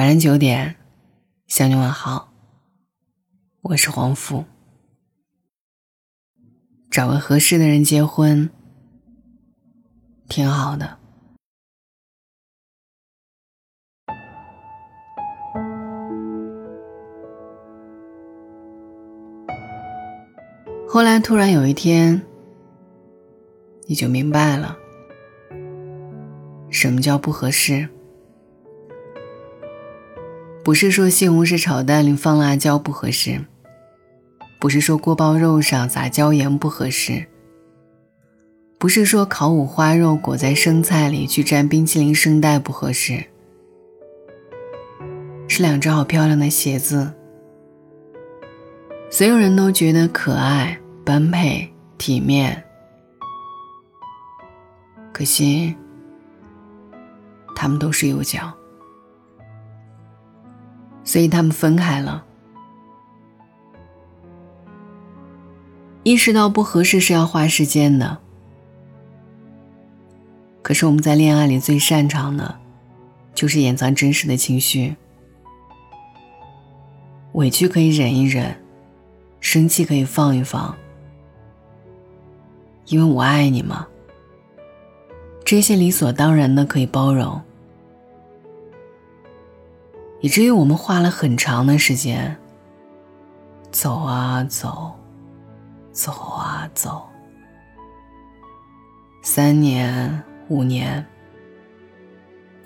晚上九点，向你问好。我是黄甫。找个合适的人结婚，挺好的。后来突然有一天，你就明白了，什么叫不合适。不是说西红柿炒蛋里放辣椒不合适，不是说锅包肉上撒椒盐不合适，不是说烤五花肉裹在生菜里去蘸冰淇淋圣代不合适，是两只好漂亮的鞋子，所有人都觉得可爱、般配、体面，可惜他们都是右脚。所以他们分开了。意识到不合适是要花时间的，可是我们在恋爱里最擅长的，就是掩藏真实的情绪。委屈可以忍一忍，生气可以放一放，因为我爱你嘛。这些理所当然的可以包容。以至于我们花了很长的时间，走啊走，走啊走，三年五年，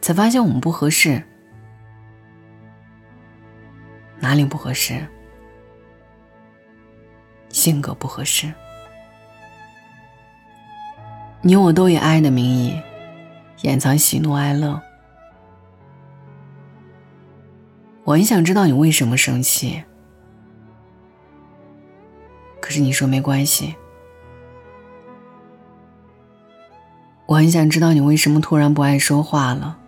才发现我们不合适。哪里不合适？性格不合适。你我都以爱的名义，掩藏喜怒哀乐。我很想知道你为什么生气，可是你说没关系。我很想知道你为什么突然不爱说话了，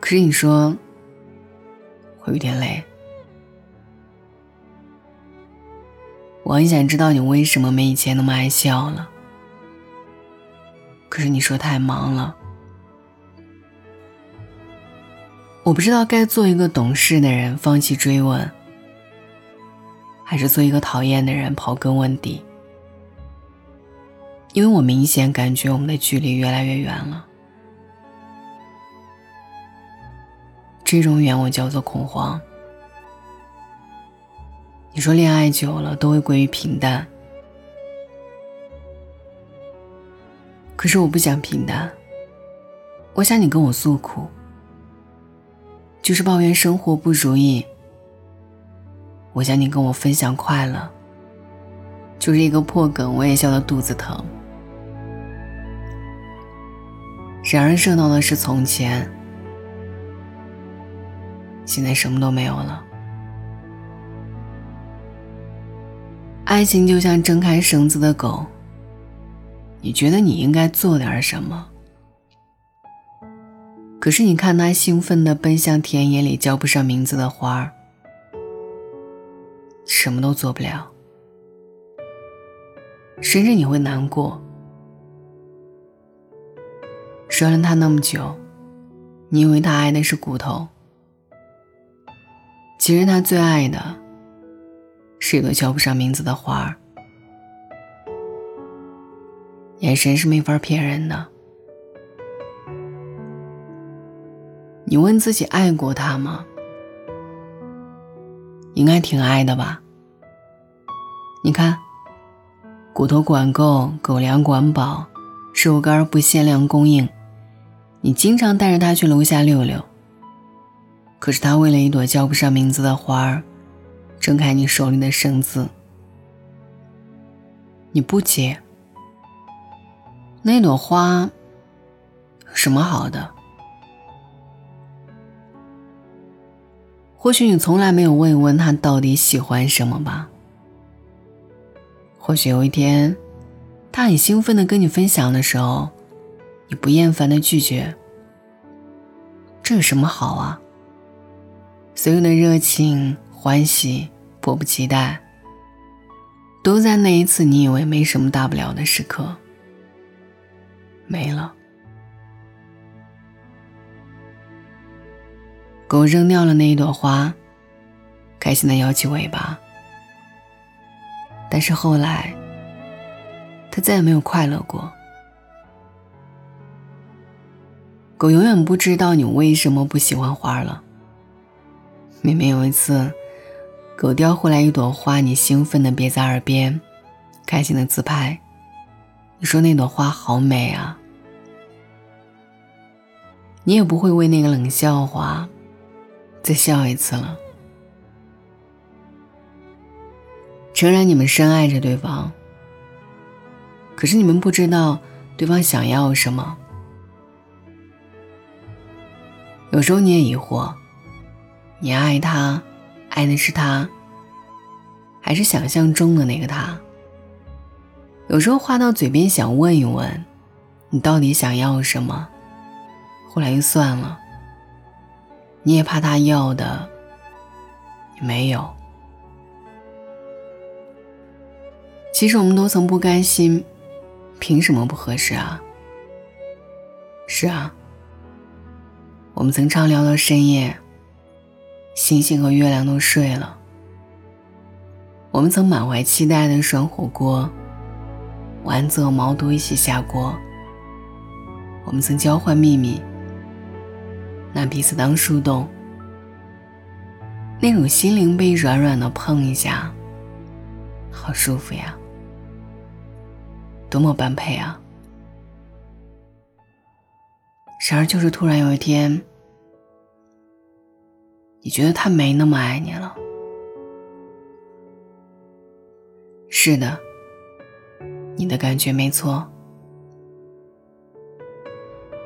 可是你说会有点累。我很想知道你为什么没以前那么爱笑了，可是你说太忙了。我不知道该做一个懂事的人，放弃追问，还是做一个讨厌的人，刨根问底。因为我明显感觉我们的距离越来越远了。这种远，我叫做恐慌。你说恋爱久了都会归于平淡，可是我不想平淡，我想你跟我诉苦。就是抱怨生活不如意，我想你跟我分享快乐。就是一个破梗，我也笑得肚子疼。然而热闹的是从前，现在什么都没有了。爱情就像挣开绳子的狗，你觉得你应该做点什么？可是你看，他兴奋地奔向田野里叫不上名字的花儿，什么都做不了，甚至你会难过。拴了他那么久，你以为他爱的是骨头，其实他最爱的是一朵叫不上名字的花儿。眼神是没法骗人的。你问自己爱过他吗？应该挺爱的吧。你看，骨头管够，狗粮管饱，肉干不限量供应，你经常带着他去楼下溜溜。可是他为了一朵叫不上名字的花儿，挣开你手里的绳子，你不接。那朵花，什么好的？或许你从来没有问一问他到底喜欢什么吧。或许有一天，他很兴奋的跟你分享的时候，你不厌烦的拒绝。这有什么好啊？所有的热情、欢喜、迫不及待，都在那一次你以为没什么大不了的时刻没了。狗扔掉了那一朵花，开心的摇起尾巴。但是后来，它再也没有快乐过。狗永远不知道你为什么不喜欢花了。明明有一次，狗叼回来一朵花，你兴奋的别在耳边，开心的自拍。你说那朵花好美啊，你也不会为那个冷笑话再笑一次了。诚然，你们深爱着对方，可是你们不知道对方想要什么。有时候你也疑惑，你爱他，爱的是他，还是想象中的那个他？有时候话到嘴边想问一问，你到底想要什么？后来又算了，你也怕他要的没有。其实我们都曾不甘心，凭什么不合适啊？是啊。我们曾畅聊到深夜，星星和月亮都睡了。我们曾满怀期待的涮火锅，丸子和毛肚一起下锅。我们曾交换秘密，拿彼此当树洞，那种心灵被软软的碰一下，好舒服呀，多么般配啊！然而，就是突然有一天。你觉得他没那么爱你了？是的，你的感觉没错。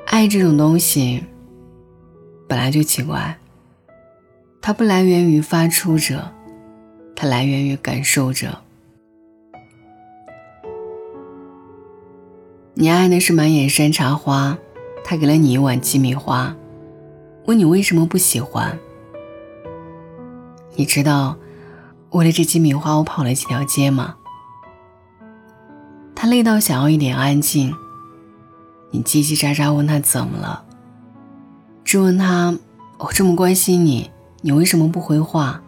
爱这种东西本来就奇怪，它不来源于发出者，它来源于感受者。你爱的是满眼山茶花，他给了你一碗鸡米花，问你为什么不喜欢？你知道，为了这鸡米花，我跑了几条街吗？他累到想要一点安静。你叽叽喳喳问他怎么了，质问他：“我这么关心你，你为什么不回话？”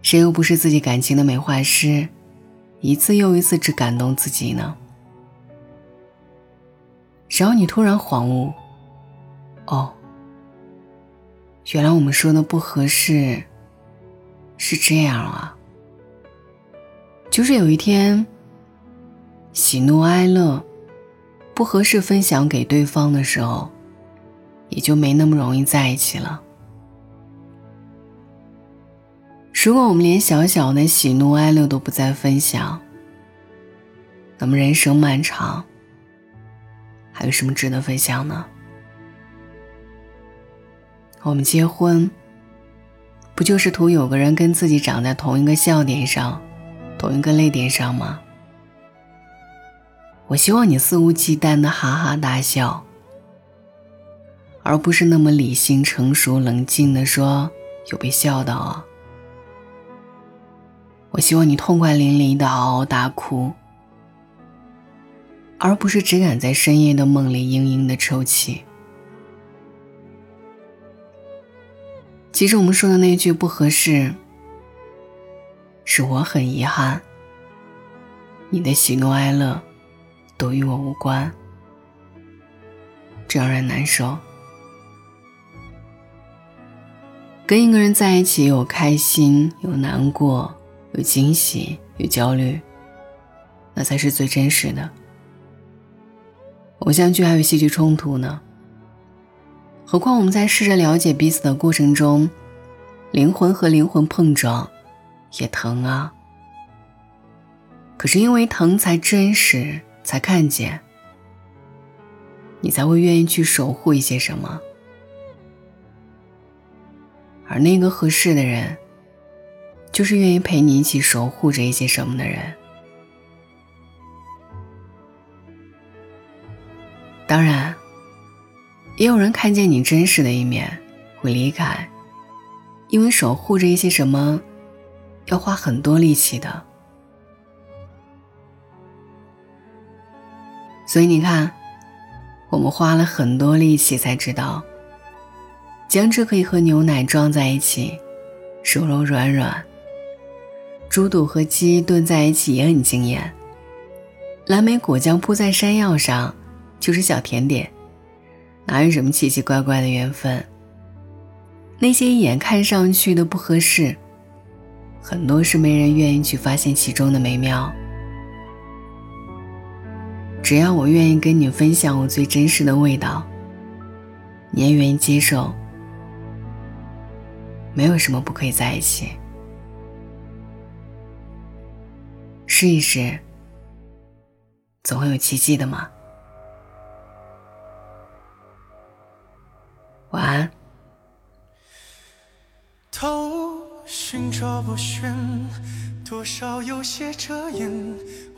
谁又不是自己感情的美化师，一次又一次只感动自己呢？然后你突然恍悟，哦。原来我们说的不合适，是这样啊。就是有一天，喜怒哀乐不合适分享给对方的时候，也就没那么容易在一起了。如果我们连小小的喜怒哀乐都不再分享，那么人生漫长，还有什么值得分享呢？我们结婚，不就是图有个人跟自己长在同一个笑点上，同一个泪点上吗？我希望你肆无忌惮的哈哈大笑，而不是那么理性、成熟、冷静的说有被笑到啊。我希望你痛快淋漓的嗷嗷大哭，而不是只敢在深夜的梦里嘤嘤的抽泣。其实我们说的那句不合适，是我很遗憾。你的喜怒哀乐都与我无关，这让人难受。跟一个人在一起，有开心，有难过，有惊喜，有焦虑，那才是最真实的。偶像剧还有戏剧冲突呢。何况我们在试着了解彼此的过程中，灵魂和灵魂碰撞，也疼啊。可是因为疼才真实，才看见，你才会愿意去守护一些什么。而那个合适的人，就是愿意陪你一起守护着一些什么的人。当然。也有人看见你真实的一面，会离开，因为守护着一些什么，要花很多力气的。所以你看，我们花了很多力气才知道，姜汁可以和牛奶撞在一起，柔柔软软；猪肚和鸡炖在一起也很惊艳。蓝莓果酱铺在山药上，就是小甜点，哪有什么奇奇怪怪的缘分？那些一眼看上去的不合适，很多是没人愿意去发现其中的美妙。只要我愿意跟你分享我最真实的味道，你也愿意接受，没有什么不可以在一起。试一试，总会有奇迹的嘛。晚安。头寻找不寻，多少有些遮掩，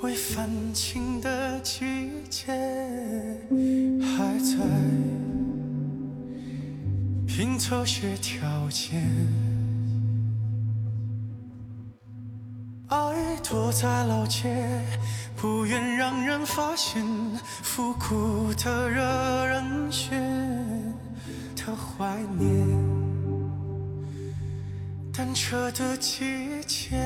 未泛青的季节拼凑些条件。爱躲在老街，不愿让人发现，复古的惹人嫌的怀念。单车的季节，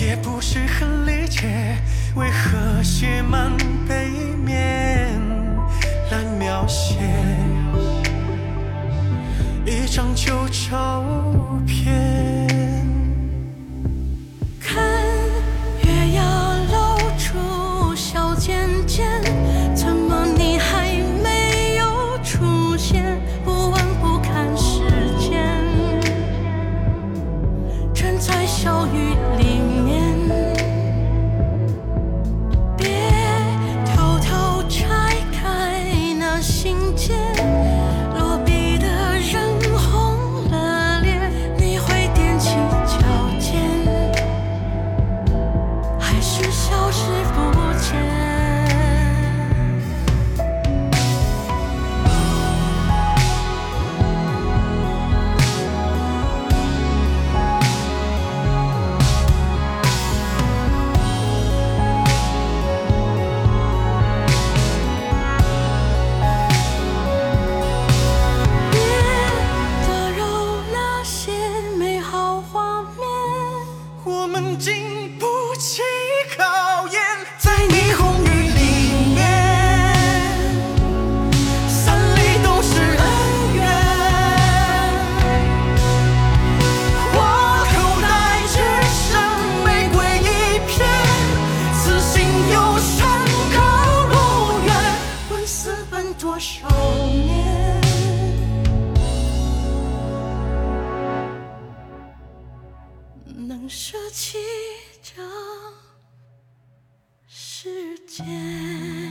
也不是很理解，为何写满背面来描写一张旧照片。能舍弃这世界。